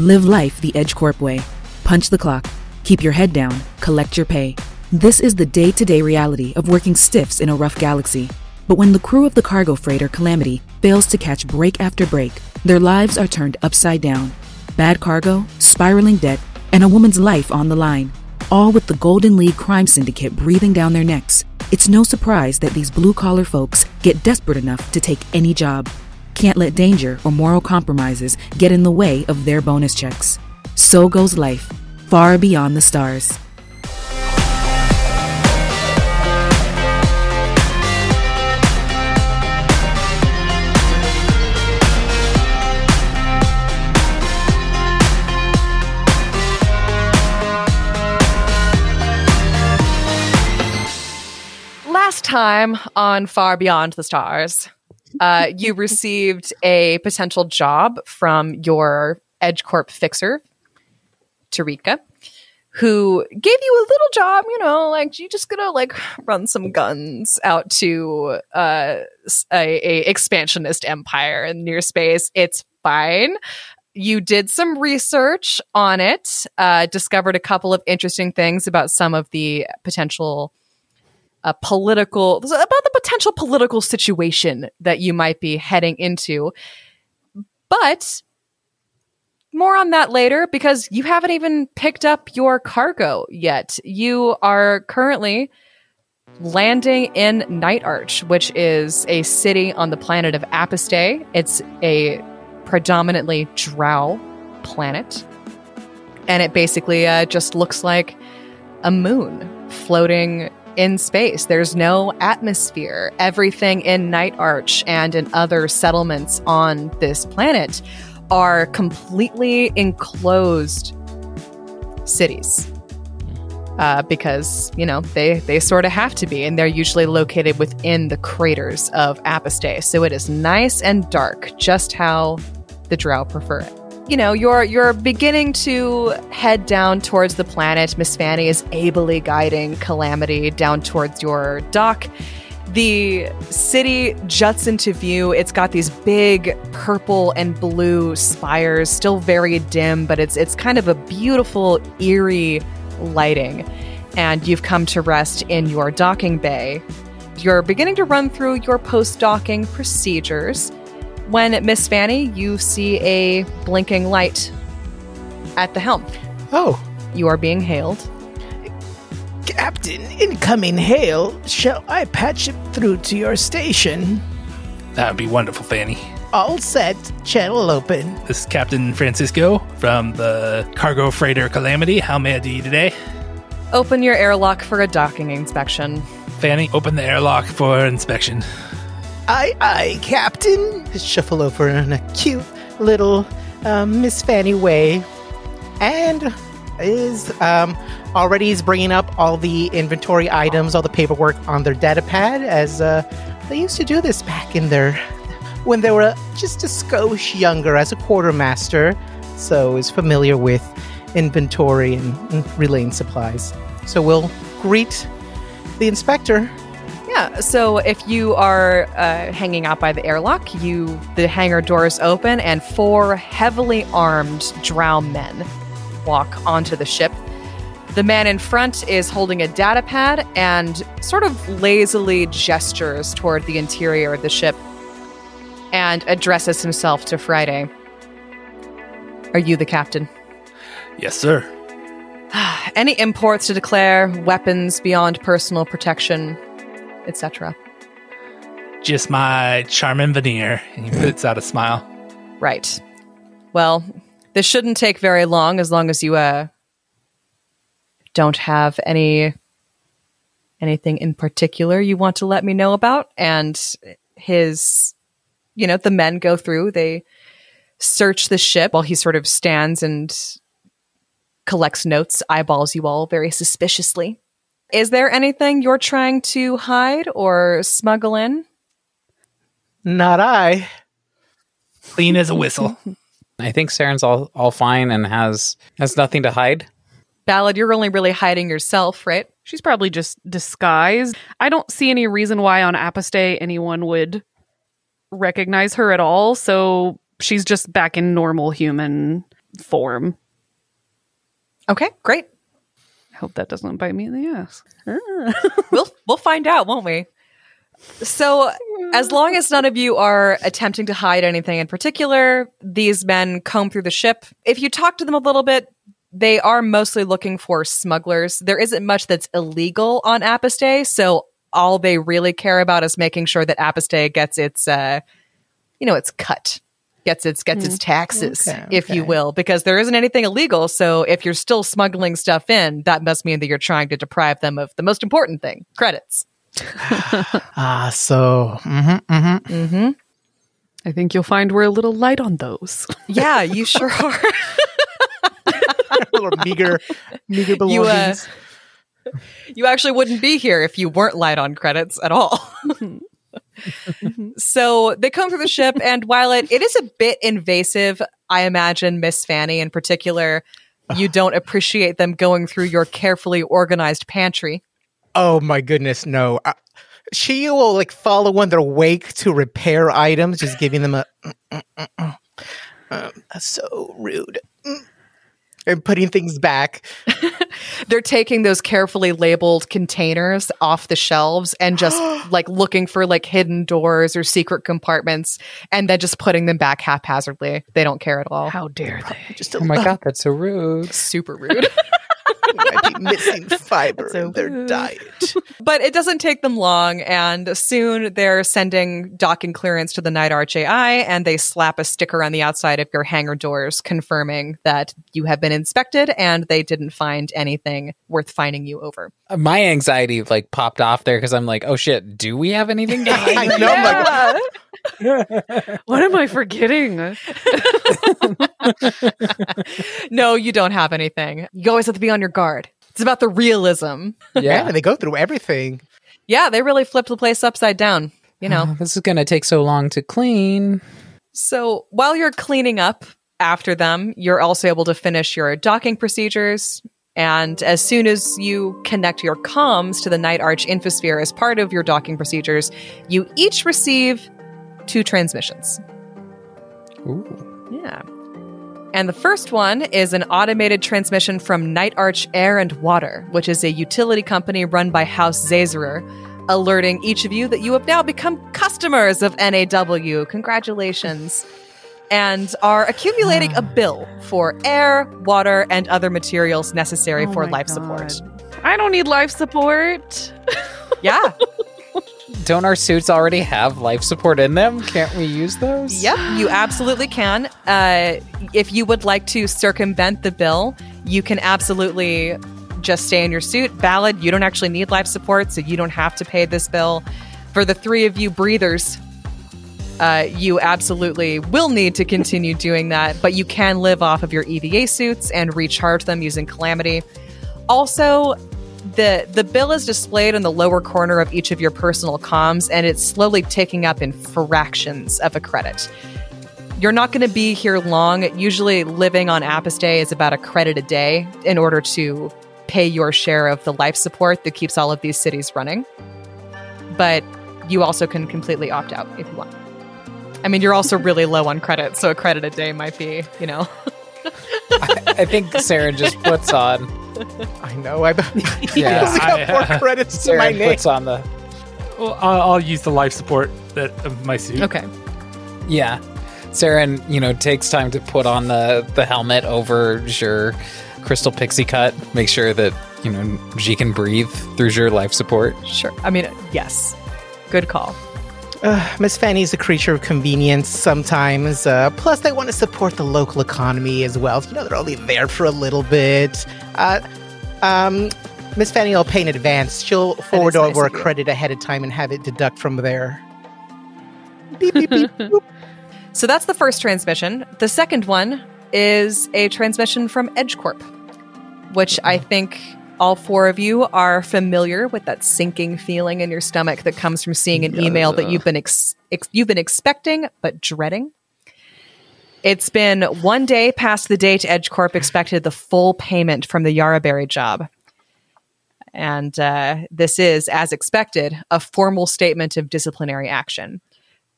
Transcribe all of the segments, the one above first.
Live life the EdgeCorp way. Punch the clock, keep your head down, collect your pay. This is the day to day reality of working stiffs in a rough galaxy. But when the crew of the cargo freighter Calamity fails to catch break after break, their lives are turned upside down. Bad cargo, spiraling debt, and a woman's life on the line. All with the Golden League crime syndicate breathing down their necks. It's no surprise that these blue collar folks get desperate enough to take any job. Can't let danger or moral compromises get in the way of their bonus checks. So goes life, far beyond the stars. Last time on Far Beyond the Stars, uh, you received a potential job from your EdgeCorp fixer, Tarika, who gave you a little job. You know, like you just gonna like run some guns out to uh, a, a expansionist empire in near space. It's fine. You did some research on it, uh, discovered a couple of interesting things about some of the potential a political about the potential political situation that you might be heading into. But more on that later because you haven't even picked up your cargo yet. You are currently landing in Night Arch, which is a city on the planet of Apostae. It's a predominantly drow planet. And it basically uh, just looks like a moon floating in space. There's no atmosphere. Everything in Night Arch and in other settlements on this planet are completely enclosed cities. Uh, because you know they they sort of have to be, and they're usually located within the craters of Apostae. So it is nice and dark, just how the Drow prefer it you know, you're you're beginning to head down towards the planet. Miss Fanny is ably guiding Calamity down towards your dock. The city juts into view. It's got these big purple and blue spires, still very dim, but it's it's kind of a beautiful, eerie lighting. And you've come to rest in your docking bay. You're beginning to run through your post docking procedures when Miss Fanny, you see a blinking light at the helm. Oh. You are being hailed. Captain, incoming hail. Shall I patch it through to your station? That would be wonderful, Fanny. All set. Channel open. This is Captain Francisco from the cargo freighter Calamity. How may I do you today? Open your airlock for a docking inspection. Fanny, open the airlock for inspection. Aye, aye, Captain. Shuffle over in a cute little um, Miss Fanny way. And is um, already is bringing up all the inventory items, all the paperwork on their data pad, as uh, they used to do this back in their when they were just a skosh younger as a quartermaster. So is familiar with inventory and, and relaying supplies. So we'll greet the inspector yeah. So if you are uh, hanging out by the airlock, you the hangar doors open and four heavily armed drow men walk onto the ship. The man in front is holding a data pad and sort of lazily gestures toward the interior of the ship and addresses himself to Friday. Are you the captain? Yes, sir. Any imports to declare, weapons beyond personal protection, etc. Just my charming veneer. And he puts out a smile. Right. Well, this shouldn't take very long as long as you uh, don't have any anything in particular you want to let me know about. And his, you know, the men go through, they search the ship while he sort of stands and collects notes, eyeballs you all very suspiciously. Is there anything you're trying to hide or smuggle in? Not I. Clean as a whistle. I think Saren's all all fine and has has nothing to hide. Ballad, you're only really hiding yourself, right? She's probably just disguised. I don't see any reason why on Apostae anyone would recognize her at all, so she's just back in normal human form. Okay, great. Hope that doesn't bite me in the ass. we'll we'll find out, won't we? So, as long as none of you are attempting to hide anything in particular, these men comb through the ship. If you talk to them a little bit, they are mostly looking for smugglers. There isn't much that's illegal on Apostae, so all they really care about is making sure that Apostae gets its, uh, you know, its cut, gets its gets its taxes, Okay, if you will, because there isn't anything illegal. So if you're still smuggling stuff in, that must mean that you're trying to deprive them of the most important thing: credits. Ah, so mhm, mhm. Mm-hmm. I think you'll find we're a little light on those. Yeah, you sure are. little meager, meager You, uh, belongings. you actually wouldn't be here if you weren't light on credits at all. So they come through the ship, and while it, it is a bit invasive, I imagine Miss Fanny in particular, you don't appreciate them going through your carefully organized pantry. oh my goodness, no. Uh, she will like follow in their wake to repair items, just giving them a. mm, mm, mm, mm. Um, that's so rude. Mm. And putting things back. They're taking those carefully labeled containers off the shelves and just like looking for like hidden doors or secret compartments and then just putting them back haphazardly. They don't care at all. How dare they? Just a Oh my god, that's so rude. Super rude. might be missing fiber so in their rude. diet. But it doesn't take them long, and soon they're sending docking clearance to the Night Arch AI, and they slap a sticker on the outside of your hangar doors confirming that you have been inspected and they didn't find anything worth finding you over. Uh, my anxiety like popped off there because I'm like, oh shit, do we have anything to hide? I know, I'm like, What am I forgetting? No, you don't have anything. You always have to be on your guard. It's about the realism. yeah, yeah. they go through everything. Yeah, they really flipped the place upside down, you know. Oh, this is gonna take so long to clean. So while you're cleaning up after them, you're also able to finish your docking procedures. And as soon as you connect your comms to the Night Arch Infosphere as part of your docking procedures, you each receive two transmissions. Ooh. Yeah. And the first one is an automated transmission from Night Arch Air and Water, which is a utility company run by House Zeizerer, alerting each of you that you have now become customers of NAW. Congratulations. And are accumulating a bill for air, water, and other materials necessary Oh for life God. support. I don't need life support. Yeah. Don't our suits already have life support in them? Can't we use those? Yep, you absolutely can. Uh, if you would like to circumvent the bill, you can absolutely just stay in your suit. Valid, you don't actually need life support, so you don't have to pay this bill. For the three of you breathers, uh, you absolutely will need to continue doing that, but you can live off of your EVA suits and recharge them using Calamity. Also, the the bill is displayed in the lower corner of each of your personal comms, and it's slowly ticking up in fractions of a credit. You're not going to be here long. Usually, living on Apostae is about a credit a day in order to pay your share of the life support that keeps all of these cities running. But you also can completely opt out if you want. I mean, you're also really low on credit, so a credit a day might be, you know. I think Sarah just puts on. I know. I Yeah, only got I, four uh, credits to Sarah my name. puts on the. Well, I'll, I'll use the life support that of my suit. Okay. Yeah, Sarah, you know, takes time to put on the the helmet over your crystal pixie cut. Make sure that you know she can breathe through your life support. Sure. I mean, yes. Good call. Uh, Miss Fanny's a creature of convenience sometimes. Uh, plus, they want to support the local economy as well. You know, they're only there for a little bit. Uh, um, Miss Fanny will pay in advance. She'll forward nice over a credit ahead of time and have it deduct from there. Beep, beep, beep. So that's the first transmission. The second one is a transmission from EdgeCorp, which I think all four of you are familiar with that sinking feeling in your stomach that comes from seeing an email that you've been ex- ex- you've been expecting but dreading. It's been one day past the date EdgeCorp expected the full payment from the Yaraberry job. And uh, this is, as expected, a formal statement of disciplinary action.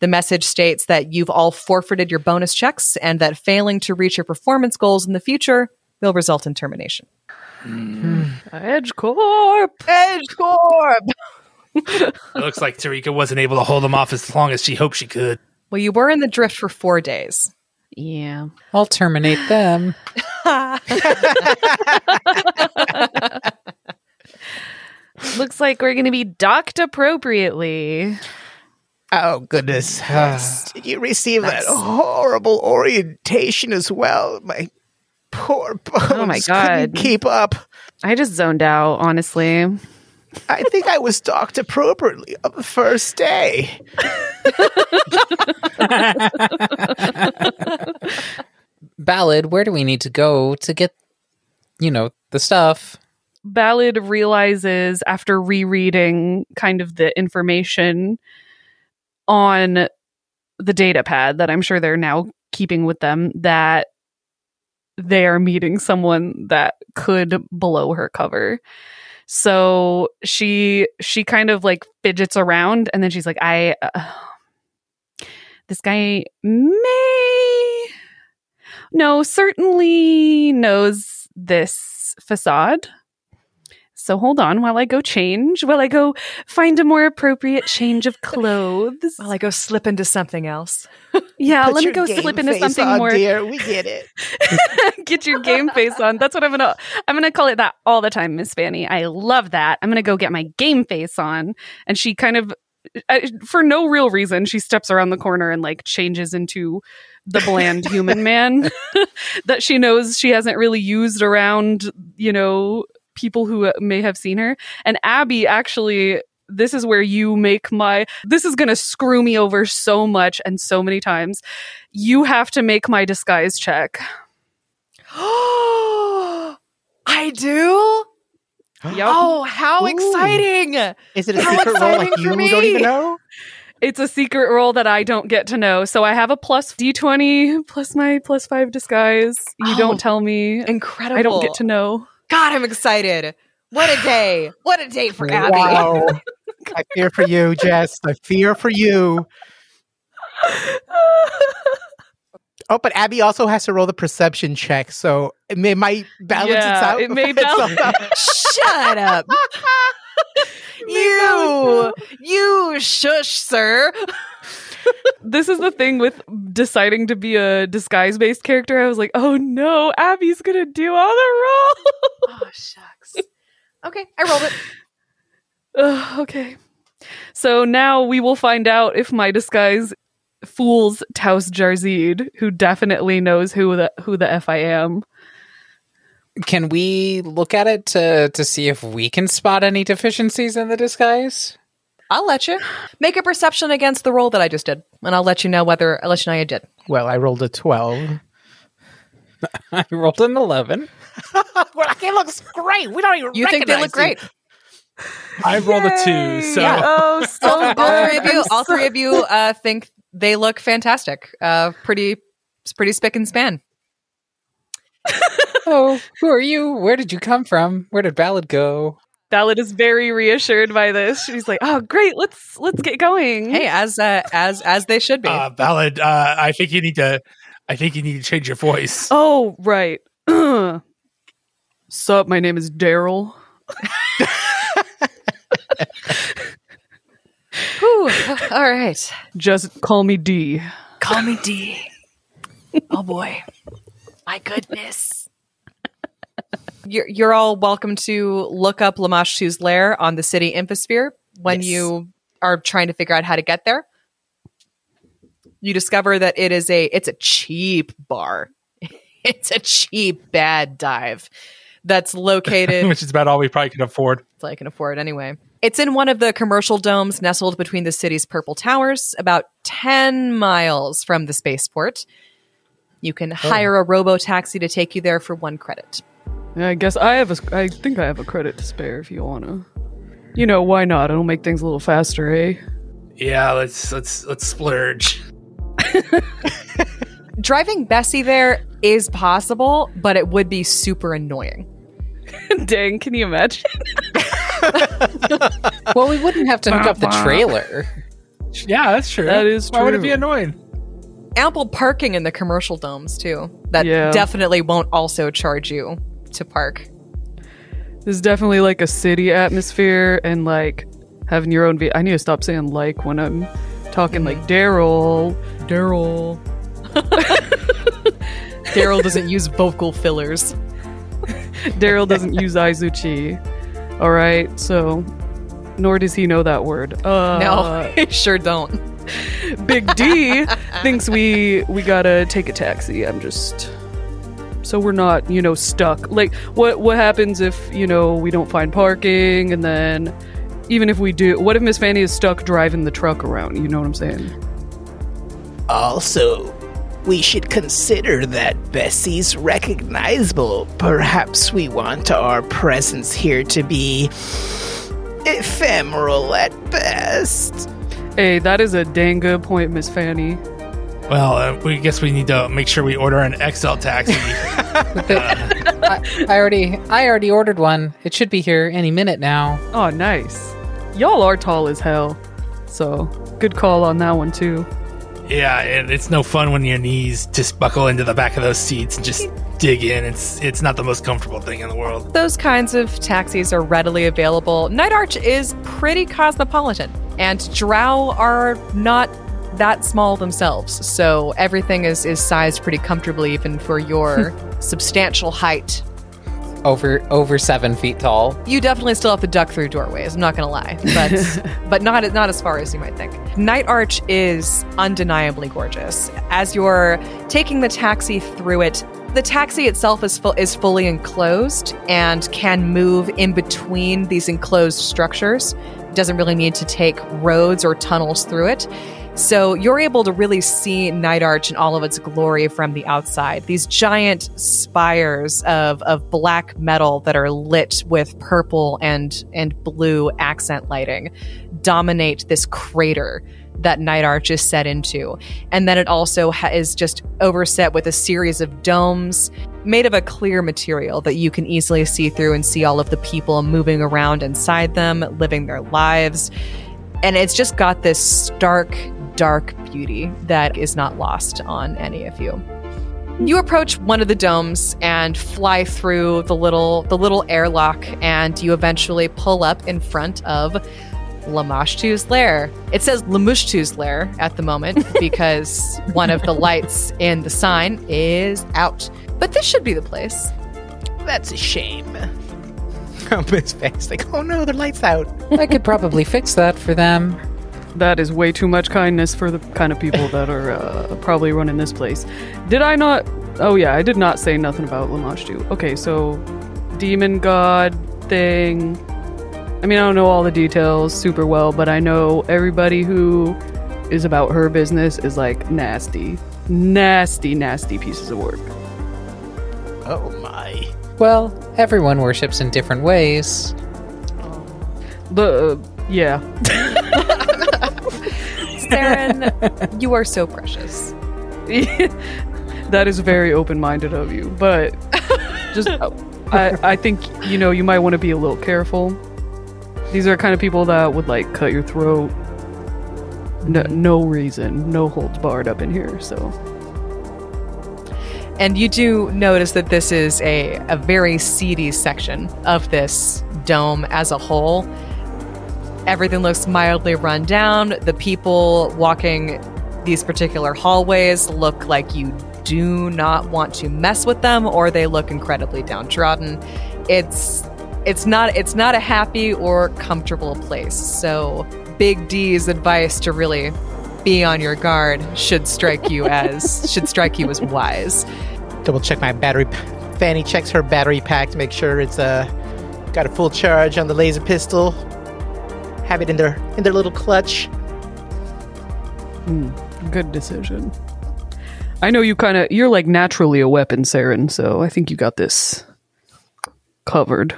The message states that you've all forfeited your bonus checks and that failing to reach your performance goals in the future will result in termination. Edge Corp. Edge Corp! It looks like Tarika wasn't able to hold them off as long as she hoped she could. Well, you were in the drift for four days. Yeah. I'll terminate them. Looks like we're going to be docked appropriately. Oh goodness! Uh, did you receive that horrible orientation as well? My poor bones Oh my couldn't God. keep up. I just zoned out, honestly. I think I was docked appropriately on the first day. Ballad, where do we need to go to get, you know, the stuff? Ballad realizes after rereading kind of the information on the data pad that I'm sure they're now keeping with them that they are meeting someone that could blow her cover. So she she kind of like fidgets around and then she's like I uh, this guy may no certainly knows this facade. So hold on while I go change, while I go find a more appropriate change of clothes. while I go slip into something else. yeah, Put let me go slip into something on, more. Dear, we get it. get your game face on. That's what I'm gonna. I'm gonna call it that all the time, Miss Fanny. I love that. I'm gonna go get my game face on. And she kind of, for no real reason, she steps around the corner and like changes into the bland human man that she knows she hasn't really used around, you know, people who uh, may have seen her. And Abby actually. This is where you make my. This is going to screw me over so much and so many times. You have to make my disguise check. Oh, I do? Yep. Oh, how Ooh. exciting! Is it a How secret role like for you don't even know? It's a secret roll that I don't get to know. So I have a plus d20 plus my plus five disguise. You Oh, don't tell me. Incredible. I don't get to know. God, I'm excited. What a day. What a day for Abby. Wow. I fear for you, Jess. I fear for you. Oh, but Abby also has to roll the perception check, so it may, might balance Yeah, itself. it may itself balance- out. Shut up. you, you shush, sir. this is the thing with deciding to be a disguise based character. I was like, oh no, Abby's gonna do all the roll. Oh, shucks. Okay, I rolled it. Ugh, okay. So now we will find out if my disguise fools Taus Jarzid, who definitely knows who the who the F I am. Can we look at it to to see if we can spot any deficiencies in the disguise? I'll let you make a perception against the roll that I just did, and I'll let you know whether I'll let you know I did. Well, I rolled a 12. I rolled an eleven. well, it looks great. We don't even You think they recognize look great? I rolled a two, so Yeah. Oh, so all, all three of you, all three of you, uh, think they look fantastic. Uh, pretty, it's pretty spick and span. Oh, who are you? Where did you come from? Where did Ballad go? Ballad is very reassured by this. She's like, "Oh, great, let's let's get going." Hey, as uh, as as they should be. uh, Ballad, uh, I think you need to. I think you need to change your voice. Oh, right. Sup, my name is Daryl. Whew. all right, Just call me D. call me D. Oh boy, my goodness. You're, you're all welcome to look up Lamashtu's lair on the city infosphere when Yes. you are trying to figure out how to get there. You discover that it is a it's a cheap bar. It's a cheap bad dive that's located Which is about all we probably can afford. so I can afford anyway. It's in one of the commercial domes nestled between the city's purple towers, about 10 miles from the spaceport. You can hire a robo taxi to take you there for one credit. I guess I have a. I think I have a credit to spare if you wanna. You know why not? It'll make things a little faster, eh? Yeah, let's let's let's splurge. Driving Bessie there is possible, but it would be super annoying. Dang, can you imagine? Well, we wouldn't have to hook up the trailer. Yeah, that's true. That is Why would it true. be annoying? Ample parking in the commercial domes too. That Yeah. definitely won't also charge you to park. This is definitely like a city atmosphere and like having your own. Ve- I need to stop saying like when I'm talking like Daryl. Daryl. Daryl doesn't use vocal fillers. Daryl doesn't use Aizuchi. All right, so nor does he know that word. Uh, No, I sure don't. Big D thinks we we gotta take a taxi. I'm just so we're not you know stuck. Like what what happens if you know we don't find parking and then even if we do, what if Miss Fanny is stuck driving the truck around? You know what I'm saying? Also, we should consider that Bessie's recognizable. Perhaps we want our presence here to be ephemeral at best. Hey, that is a dang good point, Miss Fanny. Well, uh, we guess we need to make sure we order an XL taxi. I, I already I already ordered one. It should be here any minute now. Oh, nice. Y'all are tall as hell, so good call on that one too. Yeah, and it's no fun when your knees just buckle into the back of those seats and just dig in. It's it's not the most comfortable thing in the world. Those kinds of taxis are readily available. Night Arch is pretty cosmopolitan, and Drow are not that small themselves, so everything is, is sized pretty comfortably, even for your substantial height. Over over seven feet tall. You definitely still have to duck through doorways. I'm not gonna lie, but but not not as far as you might think. Night Arch is undeniably gorgeous. As you're taking the taxi through it, the taxi itself is full is fully enclosed and can move in between these enclosed structures. It doesn't really need to take roads or tunnels through it. So you're able to really see Night Arch in all of its glory from the outside. These giant spires of, of black metal that are lit with purple and and blue accent lighting dominate this crater that Night Arch is set into. And then it also ha- is just overset with a series of domes made of a clear material that you can easily see through and see all of the people moving around inside them, living their lives. And it's just got this stark, dark beauty that is not lost on any of you. You approach one of the domes and fly through the little the little airlock, and you eventually pull up in front of Lamashtu's lair. It says Lamushtu's lair at the moment because one of the lights in the sign is out. But this should be the place. That's a shame. Miss Fanny's like, oh no, the light's out. I could probably fix that for them. That is way too much kindness for the kind of people that are uh, probably running this place. Did I not? Oh yeah, I did not say nothing about Lamashtu. Okay, so demon god thing. I mean, I don't know all the details super well, but I know everybody who is about her business is like nasty, nasty, nasty pieces of work. Oh my. Well, everyone worships in different ways. The uh, yeah, Saren, you are so precious. that is very open-minded of you, but just I, I think you know you might want to be a little careful. These are kind of people that would like cut your throat. No, no reason, no holds barred up in here. So And you do notice that this is a, a very seedy section of this dome as a whole. Everything looks mildly run down. The people walking these particular hallways look like you do not want to mess with them or they look incredibly downtrodden. It's it's not it's not a happy or comfortable place. So Big D's advice to really be on your guard should strike you as should strike you as wise. Double check my battery. p- Fanny checks her battery pack to make sure it's uh got a full charge on the laser pistol. Have it in their in their little clutch. good decision. I know you kind of you're like naturally a weapon, Saren. So I think you got this covered.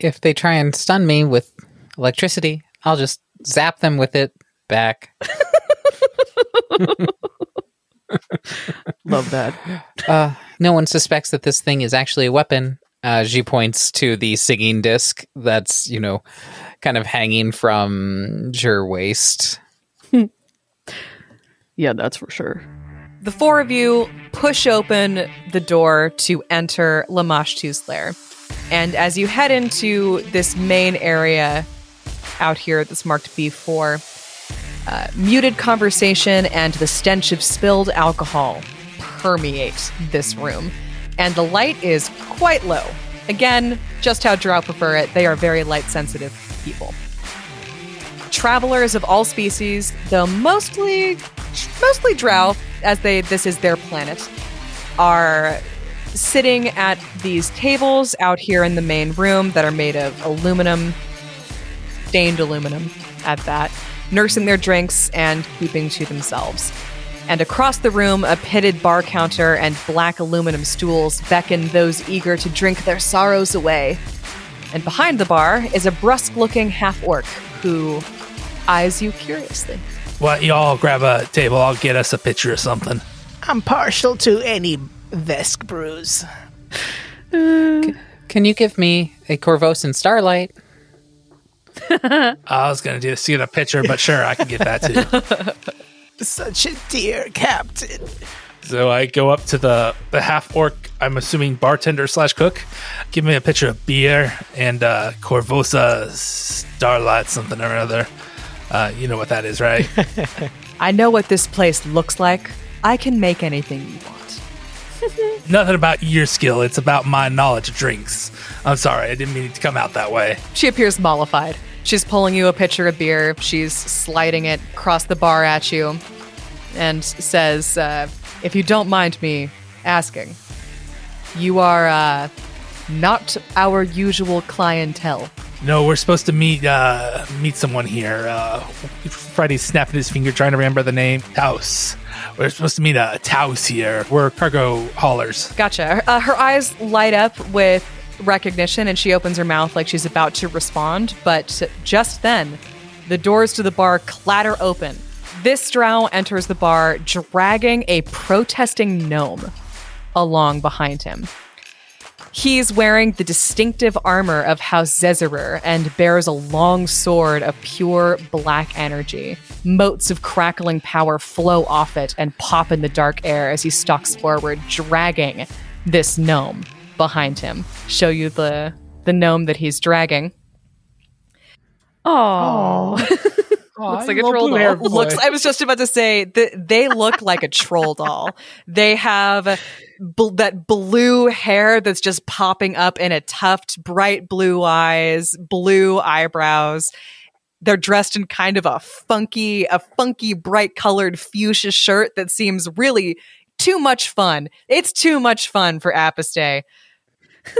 If they try and stun me with electricity, I'll just zap them with it back. Love that. Uh, no one suspects that this thing is actually a weapon. Uh, she points to the singing disc that's, you know, kind of hanging from your waist. Yeah, that's for sure. The four of you push open the door to enter Lamashtu's lair. And as you head into this main area out here that's marked B4, uh, muted conversation and the stench of spilled alcohol permeate this room. And the light is quite low. Again, just how Drow prefer it. They are very light sensitive people. Travelers of all species, though mostly mostly Drow, as they this is their planet, are sitting at these tables out here in the main room that are made of aluminum, stained aluminum at that, nursing their drinks and keeping to themselves. And across the room, a pitted bar counter and black aluminum stools beckon those eager to drink their sorrows away. And behind the bar is a brusque looking half orc who eyes you curiously. Well, y'all grab a table. I'll get us a pitcher or something. I'm partial to any Vesk brews. Can you give me a Corvosan Starlight? I was gonna do see the picture, but sure, I can get that too. Such a dear captain. so I go up to the the half orc. I'm assuming bartender slash cook. Give me a pitcher of beer and uh, Corvosa Starlight something or other. Uh, you know what that is, right? I know what this place looks like. I can make anything you want. Nothing about your skill. It's about my knowledge of drinks. I'm sorry, I didn't mean it to come out that way. She appears mollified. She's pulling you a pitcher of beer. She's sliding it across the bar at you and says, uh, If you don't mind me asking, you are uh, not our usual clientele. No, we're supposed to meet uh, meet someone here. Uh, Freddy's snapping his finger, trying to remember the name. Taos. We're supposed to meet a Taos here. We're cargo haulers. Gotcha. Uh, her eyes light up with recognition and she opens her mouth like she's about to respond, but just then, the doors to the bar clatter open. This drow enters the bar dragging a protesting gnome along behind him. He's wearing the distinctive armor of House Zeizerer and bears a long sword of pure black energy. Motes of crackling power flow off it and pop in the dark air as he stalks forward, dragging this gnome behind him. Show you the the gnome that he's dragging. Oh, looks like a troll doll. Looks. I was just about to say that they look like a troll doll. They have bl- that blue hair that's just popping up in a tuft, bright blue eyes, blue eyebrows. They're dressed in kind of a funky, a funky, bright colored fuchsia shirt that seems really too much fun. It's too much fun for Apis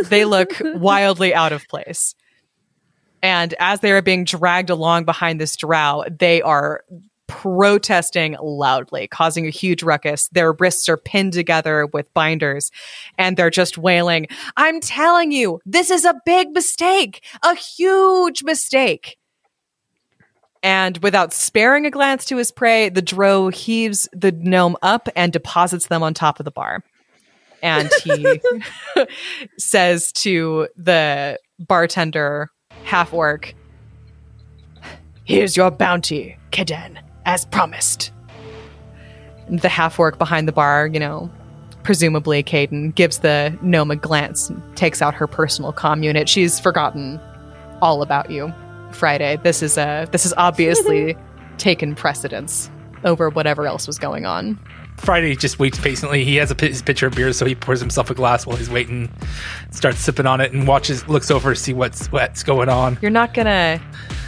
They look wildly out of place. And as they are being dragged along behind this drow, they are protesting loudly, causing a huge ruckus. Their wrists are pinned together with binders, and they're just wailing, I'm telling you, this is a big mistake, a huge mistake. And without sparing a glance to his prey, the drow heaves the gnome up and deposits them on top of the bar. And he says to the bartender, half orc, Here's your bounty, Keden, as promised. And the half orc behind the bar, you know, presumably Caden, gives the gnome a glance and takes out her personal comm unit. She's forgotten all about you, Friday. This is a this is obviously taken precedence over whatever else was going on. Friday just waits patiently. He has a p- his pitcher of beer, so he pours himself a glass while he's waiting, starts sipping on it, and watches, looks over to see what's what's going on. You're not gonna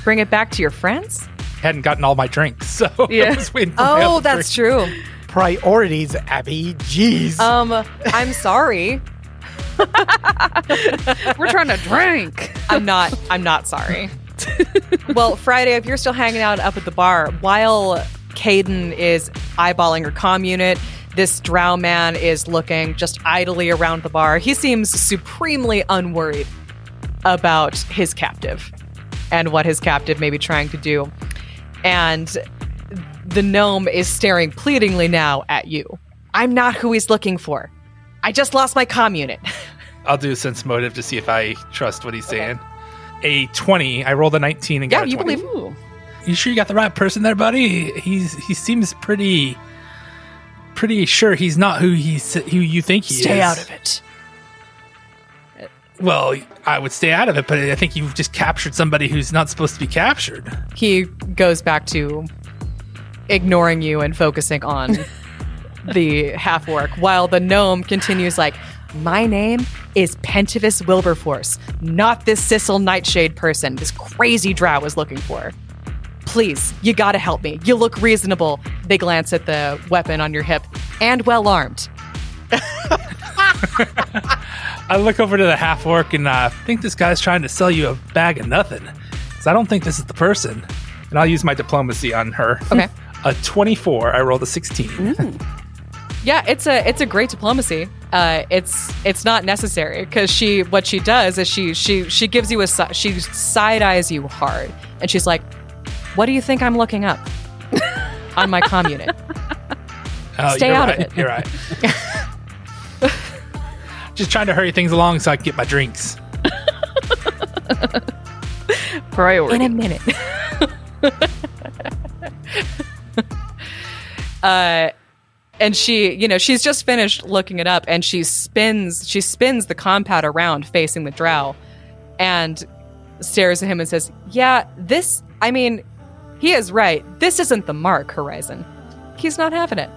bring it back to your friends? Hadn't gotten all my drinks, so Yeah. I was waiting for Oh, that's drink. true. Priorities, Abby. Jeez. Um, I'm sorry. we're trying to drink. I'm not. I'm not sorry. well, Friday, if you're still hanging out up at the bar, while Caden is eyeballing her comm unit, this drow man is looking just idly around the bar. He seems supremely unworried about his captive and what his captive may be trying to do. And the gnome is staring pleadingly now at you. I'm not who he's looking for. I just lost my comm unit. I'll do a sense motive to see if I trust what he's saying. A 20. I rolled a 19 and Yeah, got a you 20. believe. You sure you got the right person there, buddy? He's he seems pretty pretty sure he's not who he's who you think he is. Stay out of it. Well, I would stay out of it, but I think you've just captured somebody who's not supposed to be captured. He goes back to ignoring you and focusing on the half orc, while the gnome continues like, "My name is Pentavis Wilberforce, not this Sissel Nightshade person. This crazy drow is looking for." Please, you gotta help me. You look reasonable. They glance at the weapon on your hip and well armed. I look over to the half orc and I uh, think this guy's trying to sell you a bag of nothing. So I don't think this is the person. And I'll use my diplomacy on her. Okay. a 24. I rolled a 16. Yeah, it's a it's a great diplomacy. Uh, it's it's not necessary because she what she does is she she she gives you a she side eyes you hard and she's like, "What do you think I'm looking up on my comm unit?" Oh, Stay you're out of it. You're right. Just trying to hurry things along so I can get my drinks. Priority. in a minute. uh, and she, you know, she's just finished looking it up, and she spins, she spins the compad around facing the drow, and stares at him and says, "Yeah, this. I mean, he is right. This isn't the mark, Horizon. He's not having it.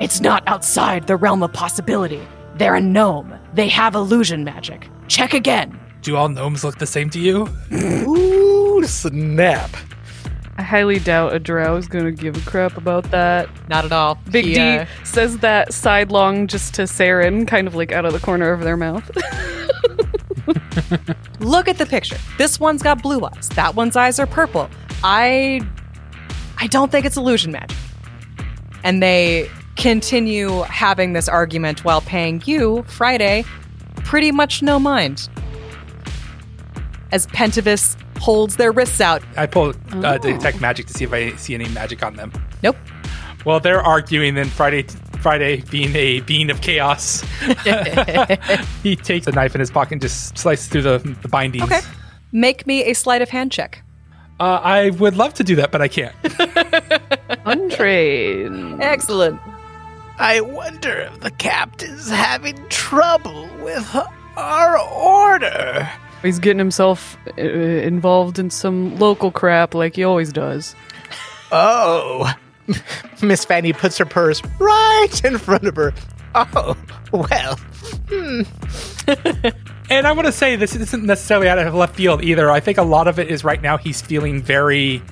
It's not outside the realm of possibility. They're a gnome. They have illusion magic. Check again." Do all gnomes look the same to you? Ooh, snap. I highly doubt a drow is going to give a crap about that. Not at all. Big He, D uh, says that sidelong just to Saren, kind of like out of the corner of their mouth. look at the picture. This one's got blue eyes. That one's eyes are purple. I I don't think it's illusion magic. And they continue having this argument while paying you, Friday, pretty much no mind. As Pentavis holds their wrists out. I pull Oh. uh, detect magic to see if I see any magic on them. Nope. Well, they're arguing. Then Friday, Friday being a being of chaos, he takes a knife in his pocket and just slices through the, the bindings. Okay. Make me a sleight of hand check. Uh, I would love to do that, but I can't. Untrained. Excellent. I wonder if the captain's having trouble with our order. He's getting himself uh, involved in some local crap like he always does. Oh. Miss Fanny puts her purse right in front of her. Oh, well. And I want to say this isn't necessarily out of left field either. I think a lot of it is right now he's feeling very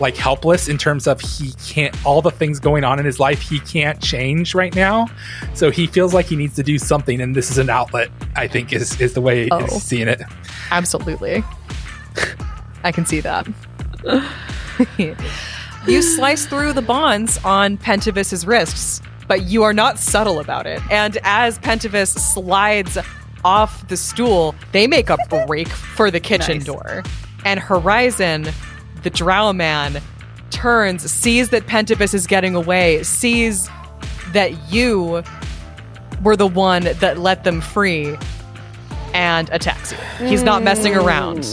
like helpless in terms of he can't all the things going on in his life he can't change right now. So he feels like he needs to do something and this is an outlet, I think is is the way Oh. he's seeing it. Absolutely. I can see that. you slice through the bonds on Pentavis's wrists, but you are not subtle about it. And as Pentavis slides off the stool, they make a break for the kitchen Nice. door. And Horizon, the drow man, turns, sees that Pentavis is getting away, sees that you were the one that let them free, and attacks you. He's not messing mm. around.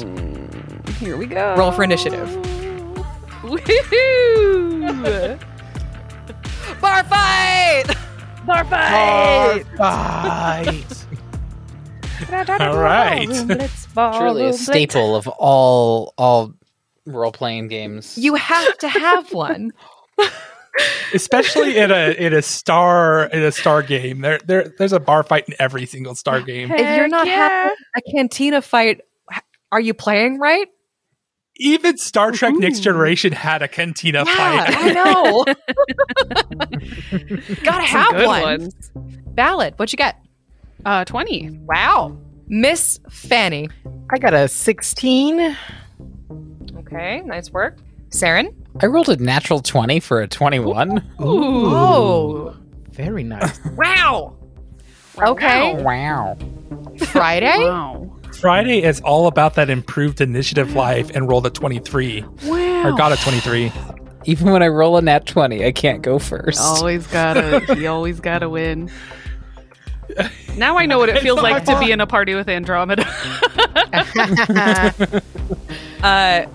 Here we go. Roll for initiative. Woohoo! Bar fight! Bar fight! Right. All right. Truly a staple of all all role playing games. You have to have one. Especially in a in a star in a star game. There there there's a bar fight in every single star game. if you're not yeah. having a cantina fight, are you playing right? Even Star Trek Next Generation had a cantina Yeah, fight. I know. Gotta have one. ones. Ballad, what'd you get? Uh, 20. Wow. Miss Fanny. I got a 16. Okay, nice work. Saren? I rolled a natural 20 for a 21. Ooh, Very nice. Wow. Okay. Wow. Friday? Wow. Friday is all about that improved initiative life and rolled a 23. Wow. Or got a 23. Even when I roll a nat 20, I can't go first. Always gotta, he always gotta win. Now I know what it feels like to be in a party with Andromeda. Uh,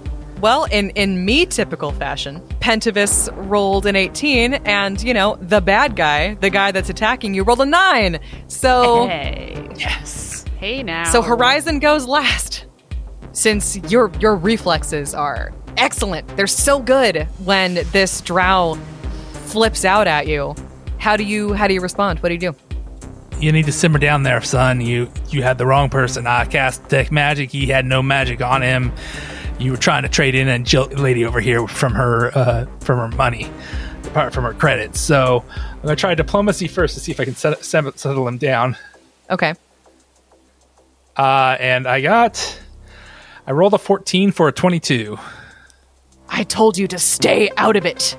well, in in me typical fashion, Pentavis rolled an 18, and you know the bad guy, the guy that's attacking you, rolled a nine. So Hey. Yes. Hey now. so Horizon goes last. Since your your reflexes are excellent, they're so good when this drow flips out at you. How do you how do you respond? What do you do? You need to simmer down there, son. You you had the wrong person. I cast detect magic. He had no magic on him. You were trying to trade in a jill lady over here from her uh, from her money, apart from her credits. So I'm gonna try diplomacy first to see if I can set, set, settle him down. Okay. Uh, and I got I rolled a 14 for a 22. I told you to stay out of it.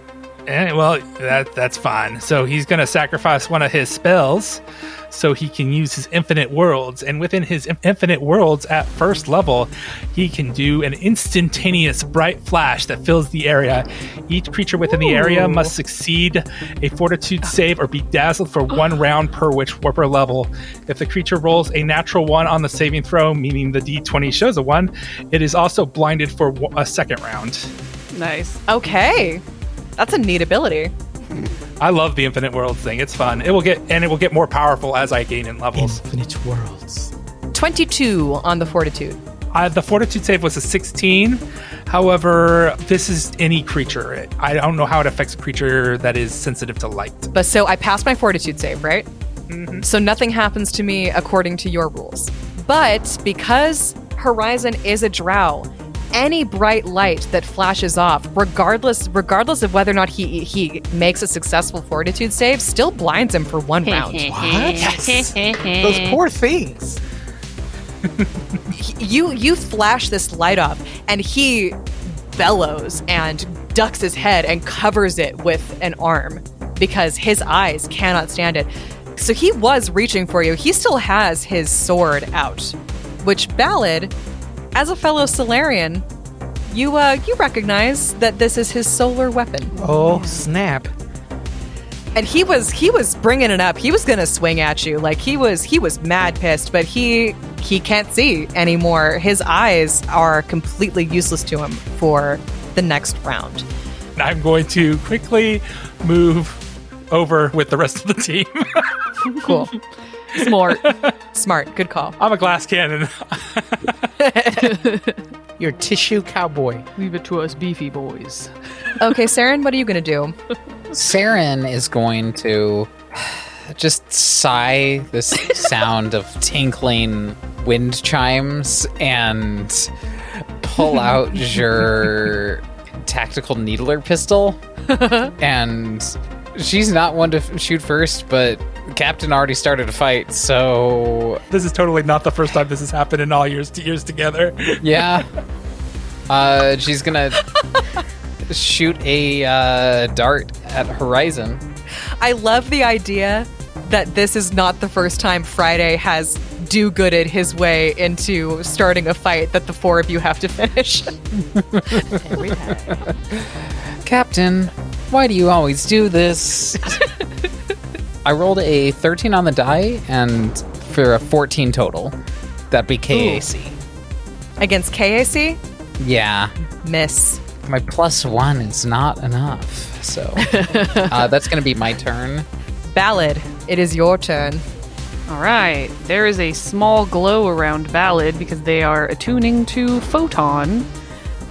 And well, that that's fine. So he's going to sacrifice one of his spells so he can use his infinite worlds and within his infinite worlds at first level, he can do an instantaneous bright flash that fills the area. Each creature within the area must succeed a fortitude save or be dazzled for one round per witch warper level. If the creature rolls a natural 1 on the saving throw, meaning the d20 shows a 1, it is also blinded for a second round. nice. Okay. That's a neat ability. I love the infinite worlds thing. It's fun. It will get and it will get more powerful as I gain in levels. Infinite worlds. 22 on the fortitude. Uh, the fortitude save was a 16. However, this is any creature. I don't know how it affects a creature that is sensitive to light. But so I passed my fortitude save, right? So nothing happens to me according to your rules. But because Horizon is a drow, any bright light that flashes off, regardless regardless of whether or not he he makes a successful fortitude save, still blinds him for one round. What? Those poor things. you you flash this light off and he bellows and ducks his head and covers it with an arm because his eyes cannot stand it so he was reaching for you he still has his sword out which ballad as a fellow solarian you uh you recognize that this is his solar weapon. Oh, snap. and he was he was bringing it up. He was gonna swing at you. Like he was he was mad pissed but he he can't see anymore. His eyes are completely useless to him for the next round. I'm going to quickly move over with the rest of the team. cool Smart. smart good call I'm a glass cannon. Your tissue cowboy. Leave it to us beefy boys. okay Saren, what are you gonna do Saren is going to just sigh this sound of tinkling wind chimes and pull out your tactical needler pistol. and she's not one to f- shoot first, but Captain already started a fight, so this is totally not the first time this has happened in all years years together. yeah. Uh, she's gonna shoot a uh, dart at Horizon. i love the idea that this is not the first time friday has do-gooded his way into starting a fight that the four of you have to finish Captain, why do you always do this? I rolled a 13 on the die and for a 14 total. That'd be KAC. against kac Yeah, miss my plus one is not enough. So uh, that's going to be my turn. Ballad, it is your turn. All right. There is a small glow around Ballad because they are attuning to Photon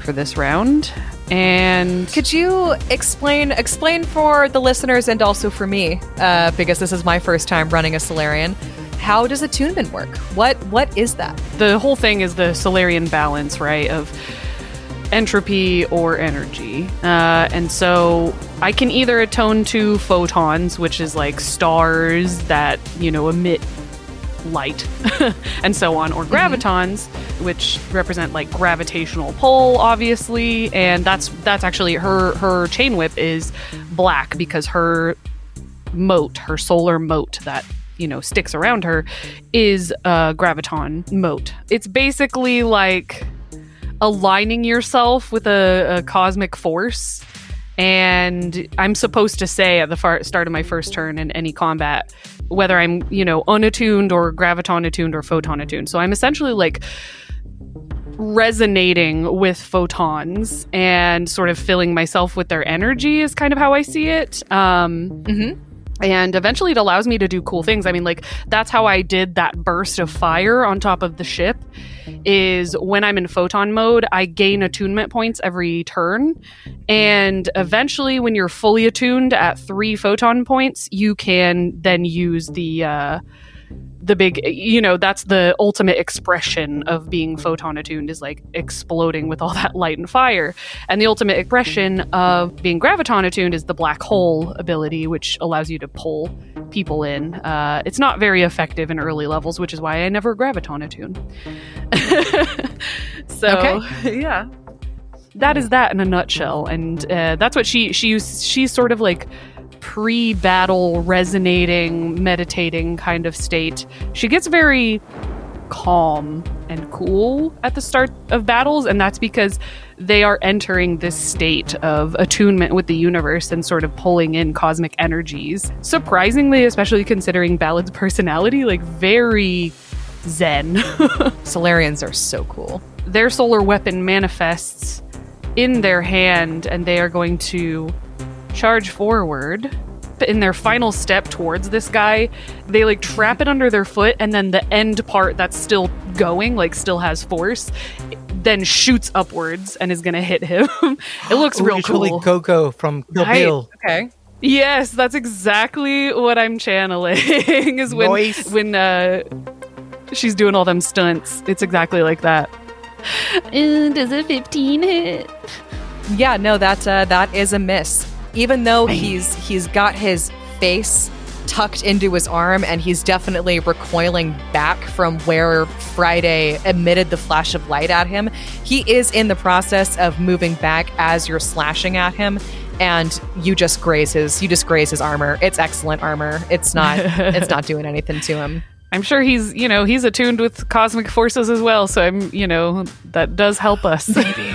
for this round. And Could you explain explain for the listeners and also for me, uh, because this is my first time running a Solarian, how does attunement work? What what is that? the whole thing is the Solarian balance, right? Of entropy or energy. Uh, and so I can either atone to photons, which is like stars that, you know, emit light and so on, or gravitons, which represent like gravitational pull, obviously. And that's that's actually her her chain whip is black because her mote, her solar mote that you know sticks around her, is a graviton mote. It's basically like aligning yourself with a, a cosmic force. And I'm supposed to say at the far, start of my first turn in any combat whether I'm, you know, unattuned or graviton attuned or photon attuned. So I'm essentially like resonating with photons and sort of filling myself with their energy is kind of how I see it. Um, Mhm. And eventually it allows me to do cool things. I mean, like, that's how I did that burst of fire on top of the ship. Is when I'm in photon mode, I gain attunement points every turn. And eventually, when you're fully attuned at three photon points, you can then use the. Uh, the big you know that's the ultimate expression of being photon attuned is like exploding with all that light and fire. And the ultimate expression of being graviton attuned is the black hole ability which allows you to pull people in. Uh, it's not very effective in early levels which is why i never graviton attune so yeah. That is that in a nutshell. And uh, that's what she she she's sort of like pre-battle resonating meditating kind of state. She gets very calm and cool at the start of battles and that's because they are entering this state of attunement with the universe and sort of pulling in cosmic energies. Surprisingly especially considering ballad's personality like very zen. Solarians are so cool. their solar weapon manifests in their hand and they are going to charge forward but in their final step towards this guy they like trap it under their foot and then the end part that's still going like still has force then shoots upwards and is gonna hit him it looks Ooh, real cool totally Go-Go from Kill Right. Bill. Okay. Yes, that's exactly what I'm channeling. is when Nice. when uh, she's doing all them stunts. It's exactly like that. And does a 15 hit? Yeah, no, that uh, that is a miss. Even though he's he's got his face tucked into his arm and he's definitely recoiling back from where Friday emitted the flash of light at him, he is in the process of moving back as you're slashing at him and you just graze his you just graze his armor. It's excellent armor. It's not it's not doing anything to him. I'm sure he's you know he's attuned with cosmic forces as well. So I'm you know that does help us. Maybe.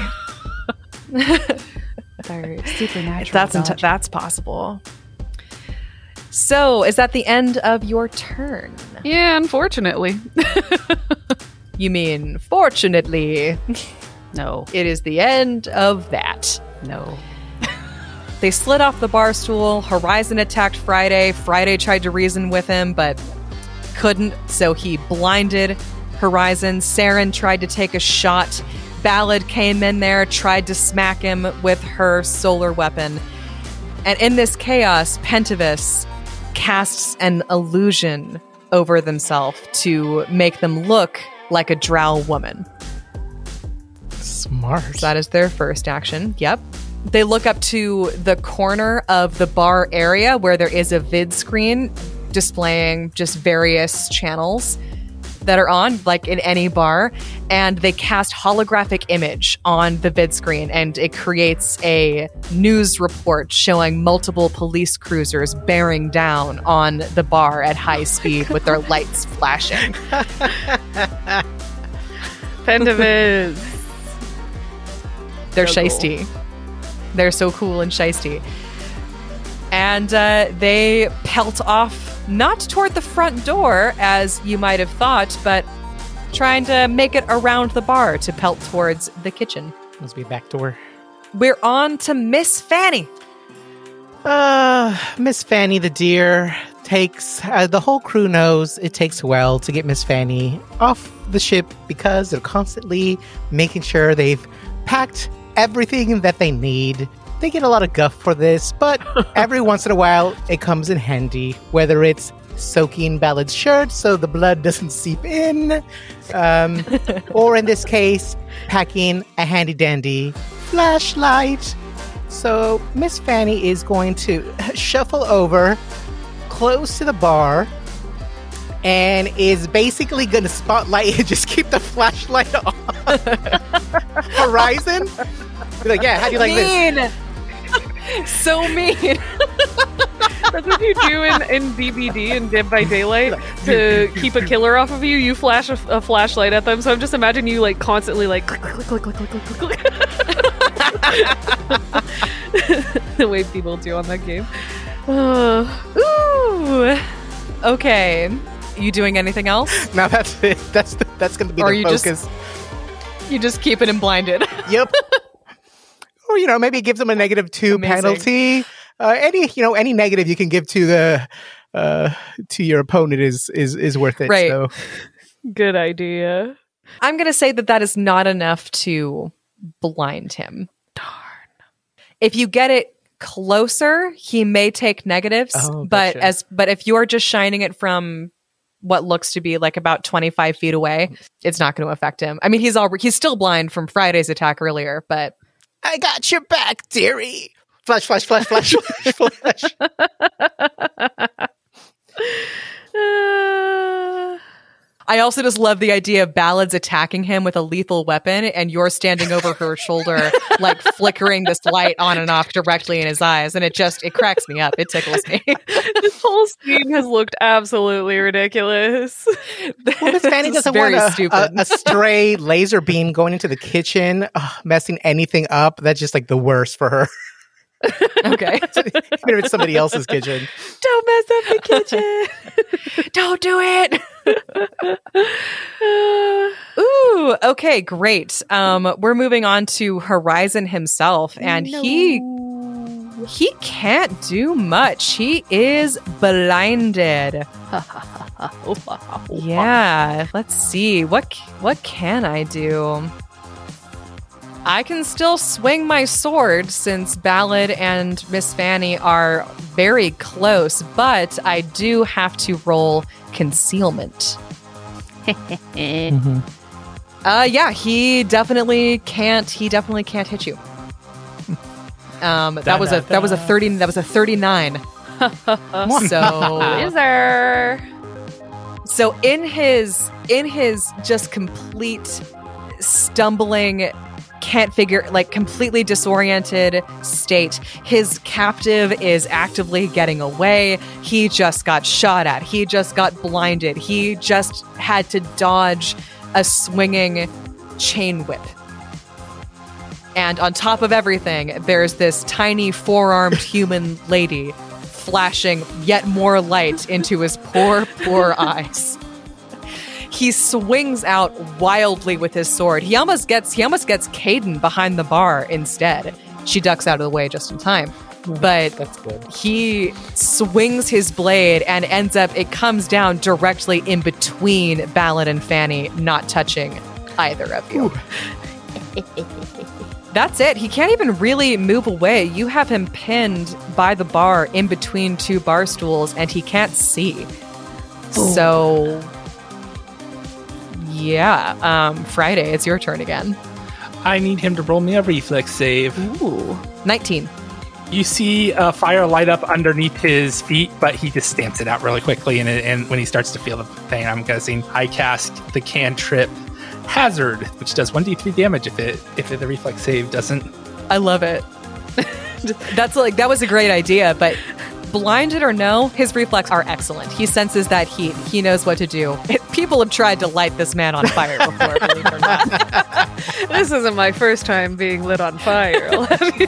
They're supernatural. That's enti- dodge. that's possible. So, is that the end of your turn? yeah. Unfortunately, You mean, fortunately, no, it is the end of that. no. They slid off the bar stool. Horizon attacked Friday. Friday tried to reason with him, but couldn't, so he blinded Horizon. Saren tried to take a shot. Ballad came in there, tried to smack him with her solar weapon. And in this chaos, Pentavis casts an illusion over themselves to make them look like a drow woman. Smart. That is their first action. Yep. They look up to the corner of the bar area where there is a vid screen displaying just various channels that are on, like in any bar, and they cast holographic image on the vid screen, and it creates a news report showing multiple police cruisers bearing down on the bar at high oh speed with their lights flashing. Pentavis. They're So cool. shisty. They're so cool and shisty. And uh, they pelt off, not toward the front door, as you might have thought, but trying to make it around the bar to pelt towards the kitchen. Must be back door. We're on to Miss Fanny. Uh, Miss Fanny the deer takes uh, the whole crew knows it takes well to get Miss Fanny off the ship because they're constantly making sure they've packed everything that they need. They get a lot of guff for this, but every once in a while it comes in handy, whether it's soaking Ballad's shirt so the blood doesn't seep in, um, or in this case, packing a handy dandy flashlight. So Miss Fanny is going to shuffle over close to the bar and is basically going to spotlight and just keep the flashlight on. Horizon? Be like, yeah, how do you like this? Mean. so mean. That's what you do in, in DBD and Dead by Daylight to keep a killer off of you. You flash a, a flashlight at them. So I'm just imagining you like constantly like click, click, click, click, click, click, click, click. the way people do on that game. Uh, Ooh. Okay. You doing anything else? Now that's it. That's the, that's going to be Or the you just- focus. You just keep keeping him blinded. Yep. Or you know, maybe it gives them a negative two Amazing. penalty. Uh, any you know any negative you can give to the uh, to your opponent is is is worth it. Right. So Good idea. I'm going to say that that is not enough to blind him. Darn. If you get it closer, he may take negatives, Oh, but gotcha. as but if you're just shining it from what looks to be like about 25 feet away, it's not going to affect him. I mean, he's all he's still blind from Friday's attack earlier, but I got your back, dearie. Flash, flash, flash, flash, flash, flash. Uh, I also just love the idea of Ballad's attacking him with a lethal weapon and you're standing over her shoulder, like flickering this light on and off directly in his eyes. And it just, it cracks me up. It tickles me. this whole scene has looked absolutely ridiculous. Well, Miss Fanny doesn't very want a, stupid. a, a stray laser beam going into the kitchen, ugh, messing anything up. That's just like the worst for her. Okay. Even if it's somebody else's kitchen. Don't mess up the kitchen. Don't do it. Ooh, okay, great. Um, we're moving on to Horizon himself, and he he can't do much. He is blinded. Yeah, let's see. What what can I do? I can still swing my sword since Ballad and Miss Fanny are very close, but I do have to roll concealment. Uh yeah, he definitely can't he definitely can't hit you. Um that was a that was a 30 that was a 39. so Wizard. so in his in his just complete stumbling can't figure like completely disoriented state. His captive is actively getting away. He just got shot at. He just got blinded. He just had to dodge a swinging chain whip. And on top of everything there's this tiny four-armed human lady flashing yet more light into his poor poor eyes he swings out wildly with his sword. He almost gets he almost gets Caden behind the bar instead. She ducks out of the way just in time. Mm, but That's good. he swings his blade and ends up it comes down directly in between Ballad and Fanny, not touching either of you. That's it. He can't even really move away. You have him pinned by the bar in between two bar stools and he can't see. So yeah, um Friday, it's your turn again. I need him to roll me a reflex save. Ooh. 19. You see a fire light up underneath his feet, but he just stamps it out really quickly. And, and when he starts to feel the pain, I'm guessing I cast the cantrip Hazard, which does 1d3 damage if it if the reflex save doesn't. I love it. That's like that was a great idea, but blinded or no, his reflex are excellent. He senses that heat. He knows what to do. It, people have tried to light this man on fire before, believe it or not. This isn't my first time being lit on fire. I'll have you-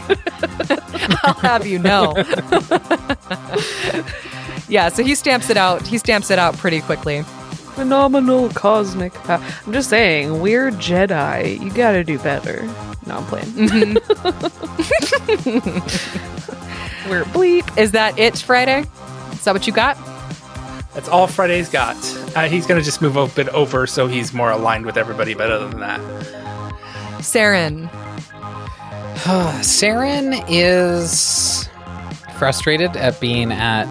I'll have you know. yeah, so he stamps it out. He stamps it out pretty quickly. Phenomenal cosmic power. I'm just saying, we're Jedi. You gotta do better. No, I'm playing. Mm-hmm. We're bleep. Is that it, Friday? Is that what you got? That's all Friday's got. Uh, he's going to just move a bit over so he's more aligned with everybody. But other than that, Saren. Saren is frustrated at being at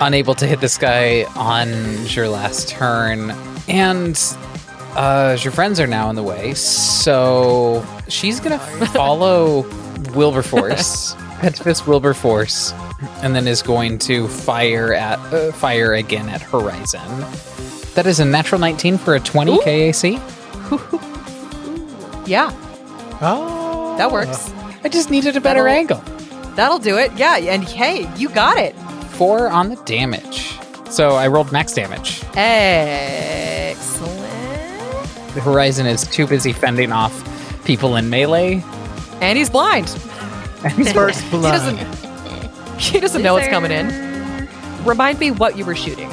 unable to hit this guy on your last turn, and uh, your friends are now in the way. So she's gonna follow Wilberforce, Petrifist Wilberforce, and then is going to fire at uh, fire again at Horizon. That is a natural 19 for a 20 Ooh. KAC. Yeah, Oh, that works. I just needed a better That'll- angle. That'll do it. Yeah, and hey, you got it. Four on the damage. So I rolled max damage. Excellent. The Horizon is too busy fending off people in melee. And he's blind. First He blood. doesn't. He doesn't know what's coming in. Remind me what you were shooting.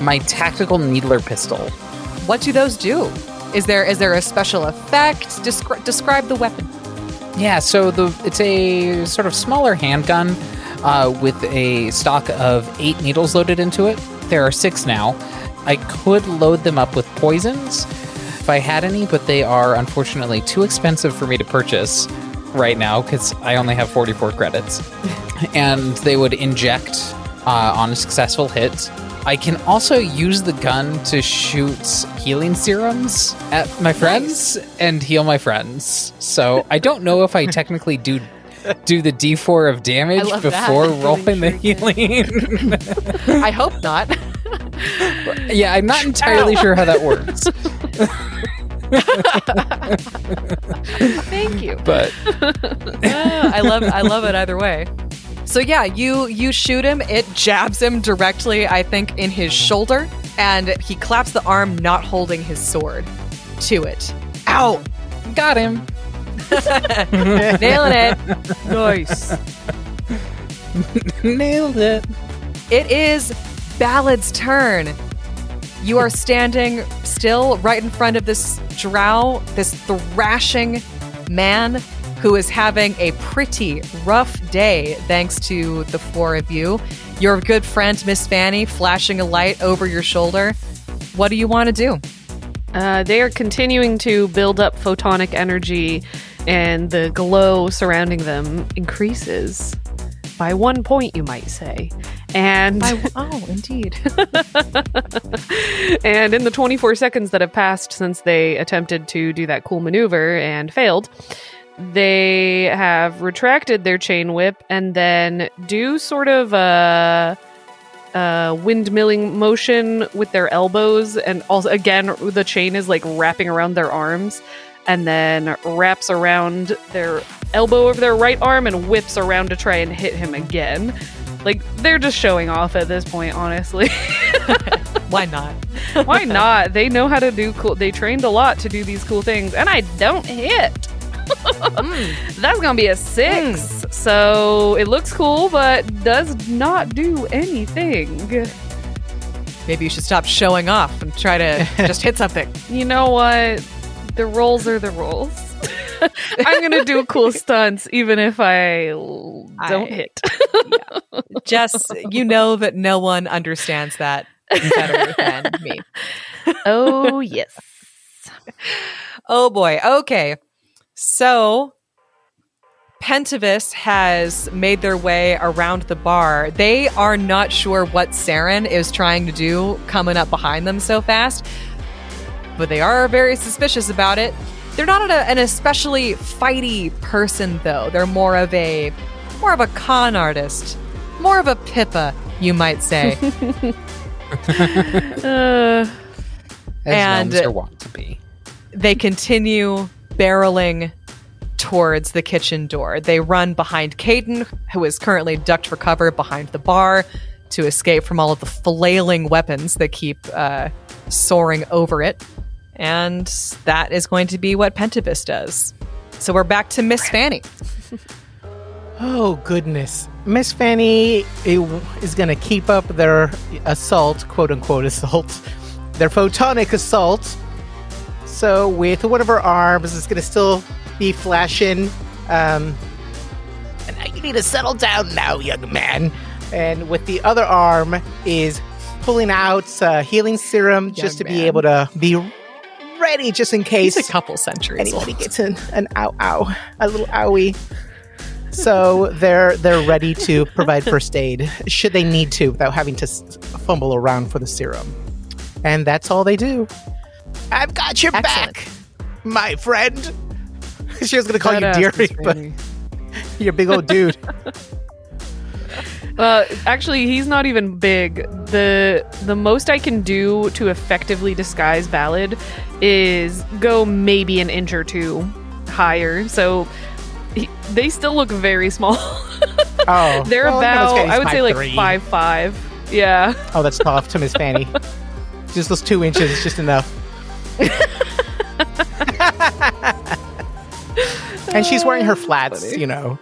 My tactical needler pistol. What do those do? Is there is there a special effect? Descri- describe the weapon. Yeah, so the it's a sort of smaller handgun uh, with a stock of eight needles loaded into it. There are six now. I could load them up with poisons if I had any, but they are unfortunately too expensive for me to purchase right now because I only have 44 credits. and they would inject uh, on a successful hit. I can also use the gun to shoot healing serums at my friends and heal my friends. So I don't know if I technically do do the D4 of damage before rolling the healing. I hope not. yeah, I'm not entirely sure how that works. Thank you. But Yeah, I love I love it either way. So yeah, you you shoot him, it jabs him directly, I think, in his shoulder, and he claps the arm not holding his sword to it. Ow! got him. Nailing it. nice. Nailed it. It is Ballad's turn. You are standing still right in front of this drow, this thrashing man who is having a pretty rough day thanks to the four of you. Your good friend, Miss Fanny, flashing a light over your shoulder. What do you want to do? Uh, they are continuing to build up photonic energy, and the glow surrounding them increases by one point, you might say. And oh, indeed. and in the 24 seconds that have passed since they attempted to do that cool maneuver and failed, they have retracted their chain whip and then do sort of a, a windmilling motion with their elbows. And also, again, the chain is like wrapping around their arms and then wraps around their elbow over their right arm and whips around to try and hit him again. Like, they're just showing off at this point, honestly. Why not? Why not? They know how to do cool. They trained a lot to do these cool things, and I don't hit. Mm. That's gonna be a six. Mm. So it looks cool, but does not do anything. Maybe you should stop showing off and try to just hit something. You know what? The rolls are the rolls. I'm gonna do cool stunts, even if I don't I- hit. Jess, you know that no one understands that better than me. oh yes. Oh boy. Okay. So Pentavis has made their way around the bar. They are not sure what Saren is trying to do coming up behind them so fast, but they are very suspicious about it. They're not a, an especially fighty person though. They're more of a more of a con artist, more of a Pippa, you might say. Uh, As And- gnomes want to be. they continue barreling towards the kitchen door. They run behind Caden, who is currently ducked for cover behind the bar to escape from all of the flailing weapons that keep uh, soaring over it. And that is going to be what Pentavis does. So we're back to Miss Fanny. Oh goodness, Miss Fanny is going to keep up their assault, quote unquote assault, their photonic assault. So with one of her arms, it's going to still be flashing. Um, and now you need to settle down now, young man. And with the other arm is pulling out uh, healing serum just to Young be able to be ready, just in case He's a couple centuries anybody old. gets an, an ow ow, a little owie. So they're they're ready to provide first aid should they need to without having to s- fumble around for the serum. And that's all they do. I've got your Excellent. back, my friend. She was gonna call you badass, dearie, but you're a big old dude. Uh, actually, he's not even big. the The most I can do to effectively disguise Ballad is go maybe an inch or two higher. So he, they still look very small. Oh, They're well, about, I would say, like 5'3". five five. Yeah. Oh, that's tough to Miss Fanny. just those two inches is just enough. and she's wearing her flats, you know.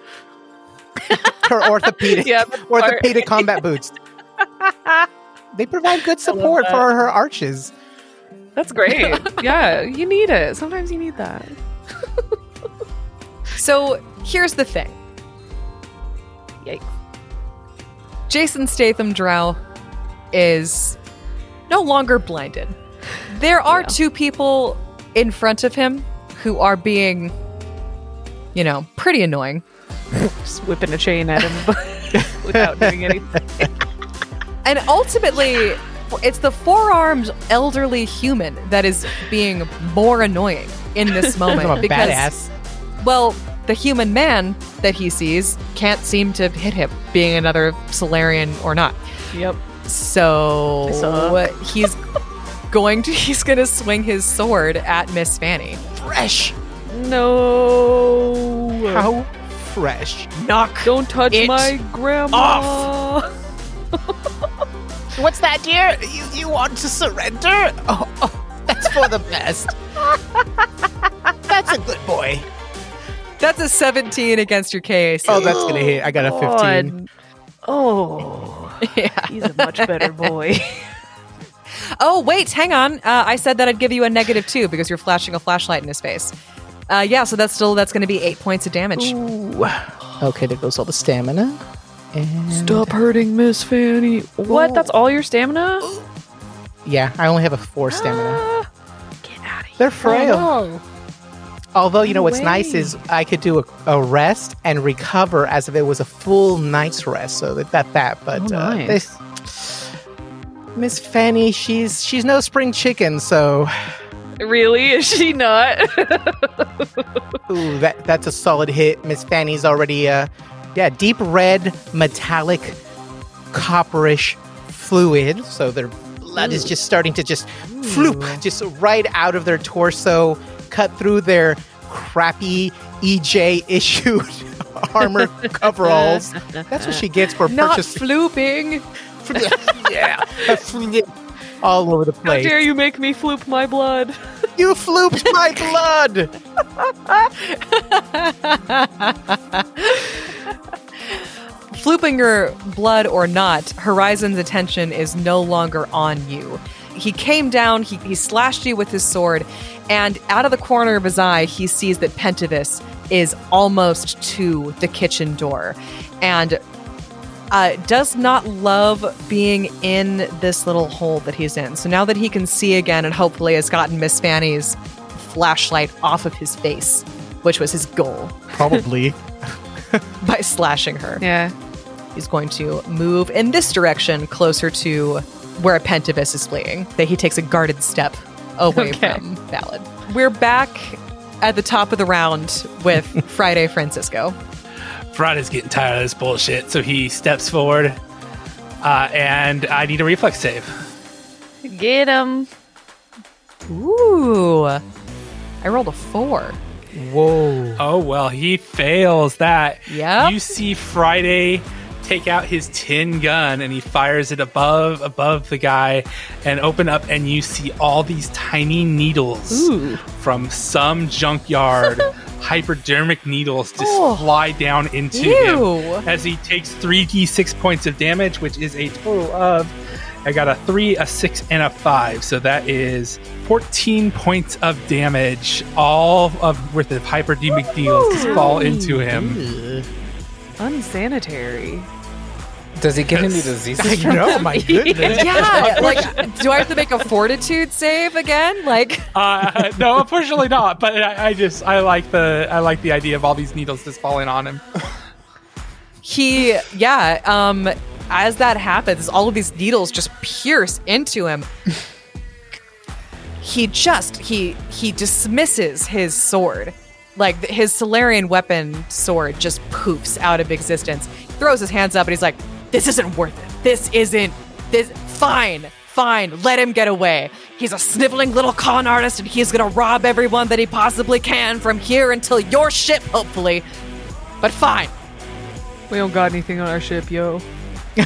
Her orthopedic, Yeah, orthopedic combat boots. they provide good support for her arches. That's great. yeah, you need it. Sometimes you need that. So here's the thing Yikes. Jason Statham Drow is no longer blinded. There are Yeah. two people in front of him who are being, you know, pretty annoying. Just whipping a chain at him without doing anything. And ultimately, it's the four armed elderly human that is being more annoying in this moment. Because, badass. well, the human man that he sees can't seem to hit him, being another Solarian or not. Yep. So he's going to he's going to swing his sword at Miss Fanny. Fresh. No. How fresh. Knock. Don't touch it my grandma. What's that, dear? You you want to surrender? Oh, oh that's for the best. that's a good boy. That's a 17 against your KAC. Oh, that's gonna hit. I got a 15. God. Oh, yeah. he's a much better boy. Oh, wait, hang on. Uh, I said that I'd give you a negative 2 because you're flashing a flashlight in his face. Uh, yeah, so that's still that's going to be 8 points of damage. Ooh. Okay, there goes all the stamina. And Stop hurting Miss Fanny. What? That's all your stamina? Yeah, I only have a four stamina. Get out of here. They're frail. Oh, Although, you know, No what's nice is I could do a, a rest and recover as if it was a full night's rest. So that that, that. But Oh, uh, nice. this Miss Fanny, she's she's no spring chicken. So Really? Is she not? ooh, that that's a solid hit. Miss Fanny's already uh, yeah, deep red, metallic, copperish fluid. So their blood is just starting to just floop, just right out of their torso, cut through their crappy EJ issued armor coveralls. That's what she gets for Not purchasing. flooping. yeah, all over the place. How dare you make me floop my blood? You flooped my blood. Flooping your blood or not, Horizon's attention is no longer on you. He came down, he, he slashed you with his sword, and out of the corner of his eye, he sees that Pentavis is almost to the kitchen door and uh, does not love being in this little hole that he's in. So now that he can see again and hopefully has gotten Miss Fanny's flashlight off of his face, which was his goal Probably. by slashing her. Yeah. He's going to move in this direction closer to where Pentavis is fleeing. That he takes a guarded step away Okay. from Ballad. We're back at the top of the round with Friday Francisco. Friday's getting tired of this bullshit, so he steps forward, uh, and I need a reflex save. Get him. Ooh. I rolled a four. Whoa. Oh well, he fails that. Yeah. You see Friday take out his tin gun and he fires it above above the guy and open up and you see all these tiny needles Ooh. from some junkyard hypodermic needles just Oh. fly down into Ew. him as he takes 3d6 points of damage which is a total of I got a 3 a 6 and a 5 so that is 14 points of damage all of worth of hypodermic needles just fall into him Unsanitary. Does he get any diseases? I know, my goodness. Yeah. like, do I have to make a fortitude save again? Like, Uh, no, unfortunately not. But I, I just I like the I like the idea of all these needles just falling on him. he, yeah, um, as that happens, all of these needles just pierce into him. he just he he dismisses his sword like his solarian weapon sword just poofs out of existence He throws his hands up and he's like this isn't worth it this isn't this fine fine let him get away he's a sniveling little con artist and he's gonna rob everyone that he possibly can from here until your ship hopefully but fine We don't got anything on our ship, yo.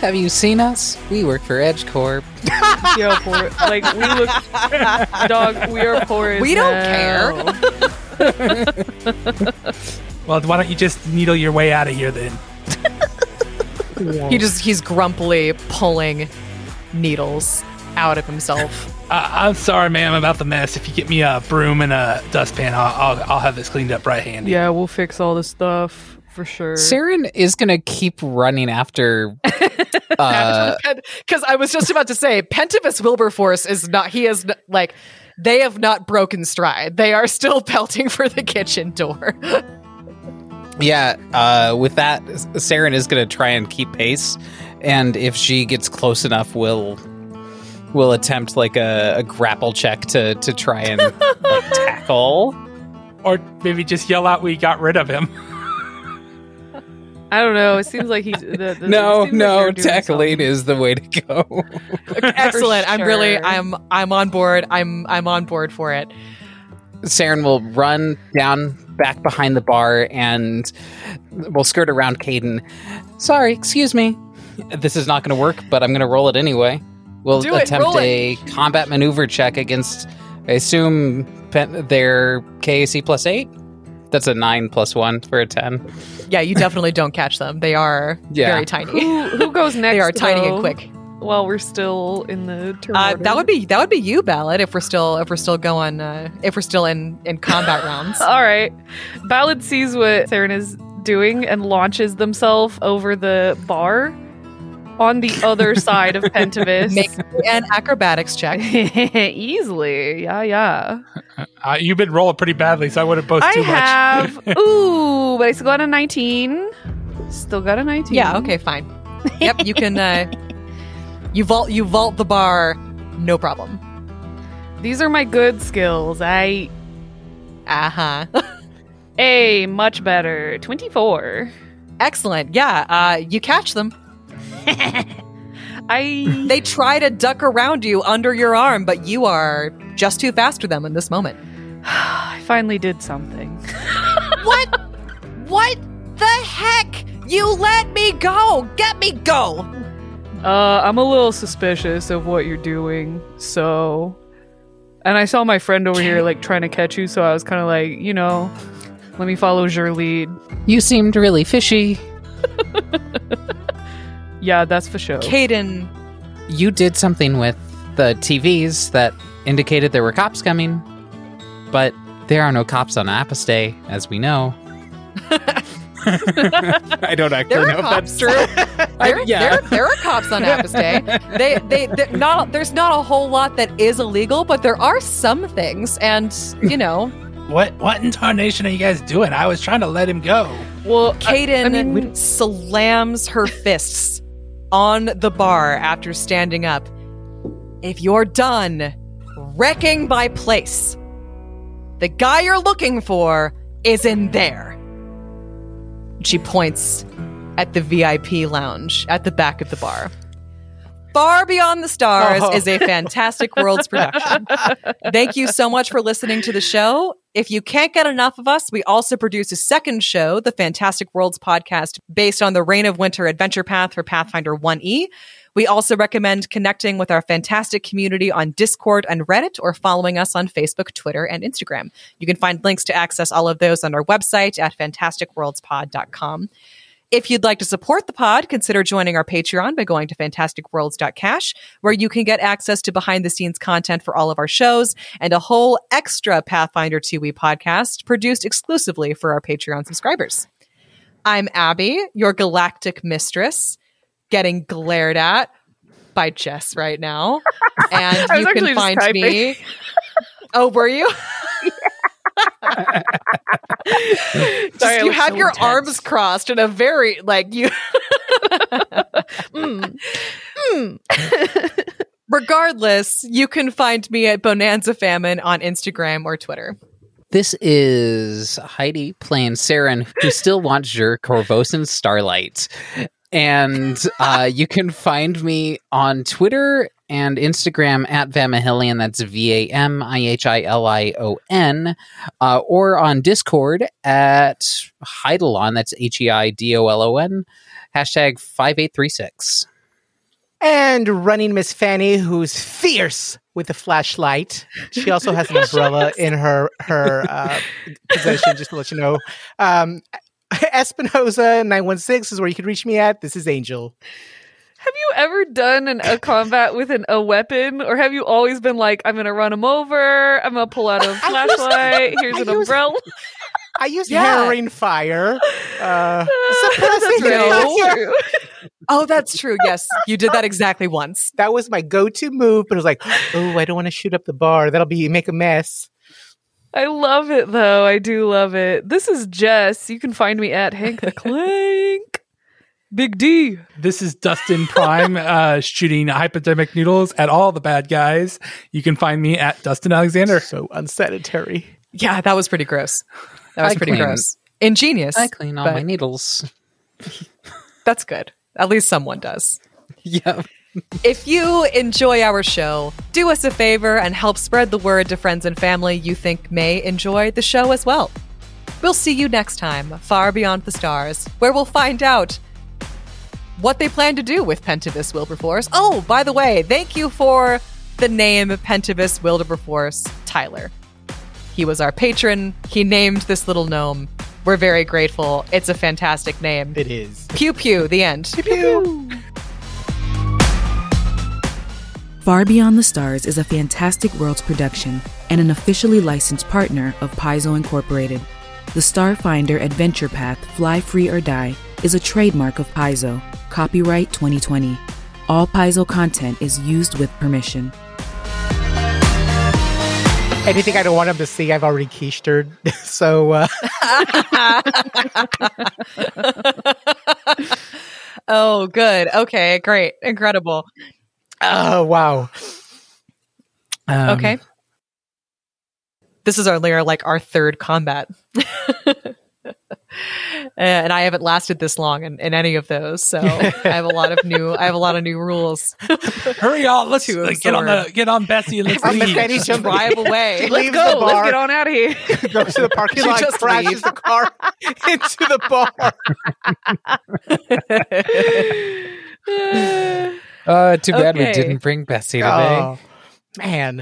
Have you seen us? We work for Edge Corp. Yo, poor. Like, we look. Dog, we are poor as We don't hell. Well, why don't you just needle your way out of here then? he just he's grumpily pulling needles out of himself. Uh, I'm sorry, ma'am, about the mess. If you get me a broom and a dustpan, I'll, I'll, I'll have this cleaned up right handy. Yeah, we'll fix all this stuff for sure. Saren is gonna keep running after. uh, Because I was just about to say, Pentavis Wilberforce is not, he is like, they have not broken stride. They are still pelting for the kitchen door. Yeah, uh, with that, Saren is gonna try and keep pace, and if she gets close enough, will will attempt like a, a grapple check to to try and like, tackle. Or maybe just yell out we got rid of him. I don't know. It seems like he's the, the, No, it seems like no, tackling is the way to go. Excellent. I'm really. I'm, I'm on board. I'm, I'm on board for it. Saren will run down back behind the bar and we'll skirt around Caden. Sorry, excuse me. This is not going to work, but I'm going to roll it anyway. We'll Do attempt roll it. a combat maneuver check against, I assume, pen, their KAC plus eight. That's a nine plus one for a ten. Yeah, you definitely don't catch them. They are Yeah. very tiny. Who, who goes next? They are tiny though, and quick. While we're still in the turn Uh, that would be that would be you, Ballad, if we're still if we're still going uh, if we're still in in combat rounds. All right. Ballad sees what Theron is doing and launches themselves over the bar on the other side of Pentavis. Make an acrobatics check. Easily. Yeah, yeah. Uh, you've been rolling pretty badly, so I wouldn't boast I too much. have. Ooh, but I still got a 19. Still got a 19. Yeah. Okay. Fine. Yep. You can. Uh, you vault. You vault the bar. No problem. These are my good skills. I. Uh huh. A, much better. 24. Excellent. Yeah. Uh, you catch them. I. They try to duck around you under your arm, but you are just too fast for them in this moment. I finally did something. What? what the heck? You let me go. Get me go. Uh, I'm a little suspicious of what you're doing, so. And I saw my friend over here, like, trying to catch you, so I was kind of like, you know, let me follow your lead. You seemed really fishy. Yeah, that's for sure. Caden. You did something with the TVs that indicated there were cops coming, but there are no cops on Apostae, as we know. I don't actually There know are if cops. that's true. There, yeah. there, there are cops on Apostae. they, they, they, not. There's not a whole lot that is illegal, but there are some things, and you know, What what in tarnation are you guys doing? I was trying to let him go. Well, Kaden I mean- slams her fists on the bar after standing up. If you're done wrecking my place, the guy you're looking for is in there. She points at the VIP lounge at the back of the bar. Far Beyond the Stars Oh. is a Fantastic Worlds production. Thank you so much for listening to the show. If you can't get enough of us, we also produce a second show, the Fantastic Worlds podcast, based on the Reign of Winter adventure path for Pathfinder 1E. We also recommend connecting with our fantastic community on Discord and Reddit or following us on Facebook, Twitter, and Instagram. You can find links to access all of those on our website at fantasticworldspod.com. If you'd like to support the pod, consider joining our Patreon by going to fantasticworlds.cash, where you can get access to behind the scenes content for all of our shows and a whole extra Pathfinder 2e podcast produced exclusively for our Patreon subscribers. I'm Abby, your galactic mistress, getting glared at by Jess right now. And you can find typing. me. Oh, were you? Just, Sorry, you have so your intense. arms crossed in a very like you Mm. regardless you can find me at bonanza famine on instagram or twitter This is Heidi playing Saren, who still wants your Corvosan Starlight. And uh, you can find me on Twitter and Instagram at Vamihilion. That's V A M I H I L I O N. Uh, or on Discord at Heidolon. That's H E I D O L O N. Hashtag 5836. And running Miss Fanny, who's fierce with a flashlight. She also has an umbrella in her her uh, possession, just to let you know. Um, Espinoza nine one six is where you can reach me at. This is Angel. Have you ever done an, a combat with an, a weapon, or have you always been like, "I'm gonna run him over. I'm gonna pull out a flashlight. Here's an used- umbrella." I use Yeah. harrowing fire. Uh, That's true. Oh, that's true. Yes, you did that exactly once. that was my go-to move, but it was like, oh, I don't want to shoot up the bar. That'll be make a mess. I love it though. I do love it. This is Jess. You can find me at Hank the Clank. Big D. This is Dustin Prime uh, shooting hypodermic noodles at all the bad guys. You can find me at Dustin Alexander. So unsanitary. Yeah, that was pretty gross. That was I pretty clean- gross. Ingenious. I clean all my needles. That's good. At least someone does. yeah. If you enjoy our show, do us a favor and help spread the word to friends and family you think may enjoy the show as well. We'll see you next time, far beyond the stars, where we'll find out what they plan to do with Pentavis Wilberforce. Oh, by the way, thank you for the name Pentavis Wilberforce Tyler. He was our patron. He named this little gnome. We're very grateful. It's a fantastic name. It is. Pew pew, the end. Pew pew. Far Beyond the Stars is a Fantastic Worlds production and an officially licensed partner of Paizo Incorporated. The Starfinder Adventure Path Fly Free or Die is a trademark of Paizo, copyright 2020. All Paizo content is used with permission. Anything I don't want him to see, I've already keistered. so uh, Oh, good. Okay, great. Incredible. oh wow. Um, Okay. This is our layer, like our third combat. and I haven't lasted this long in, in any of those, so I have a lot of new. I have a lot of new rules. Hurry on, let's To like, get on the get on Bessie and let's On leave. Bessie, jump- Drive away. Leaves Let's go. the Let's bar. get on out of here. Goes to the parking You lot, just crashes leave. the car into the bar. Uh, too bad we didn't bring Bessie today. Oh man.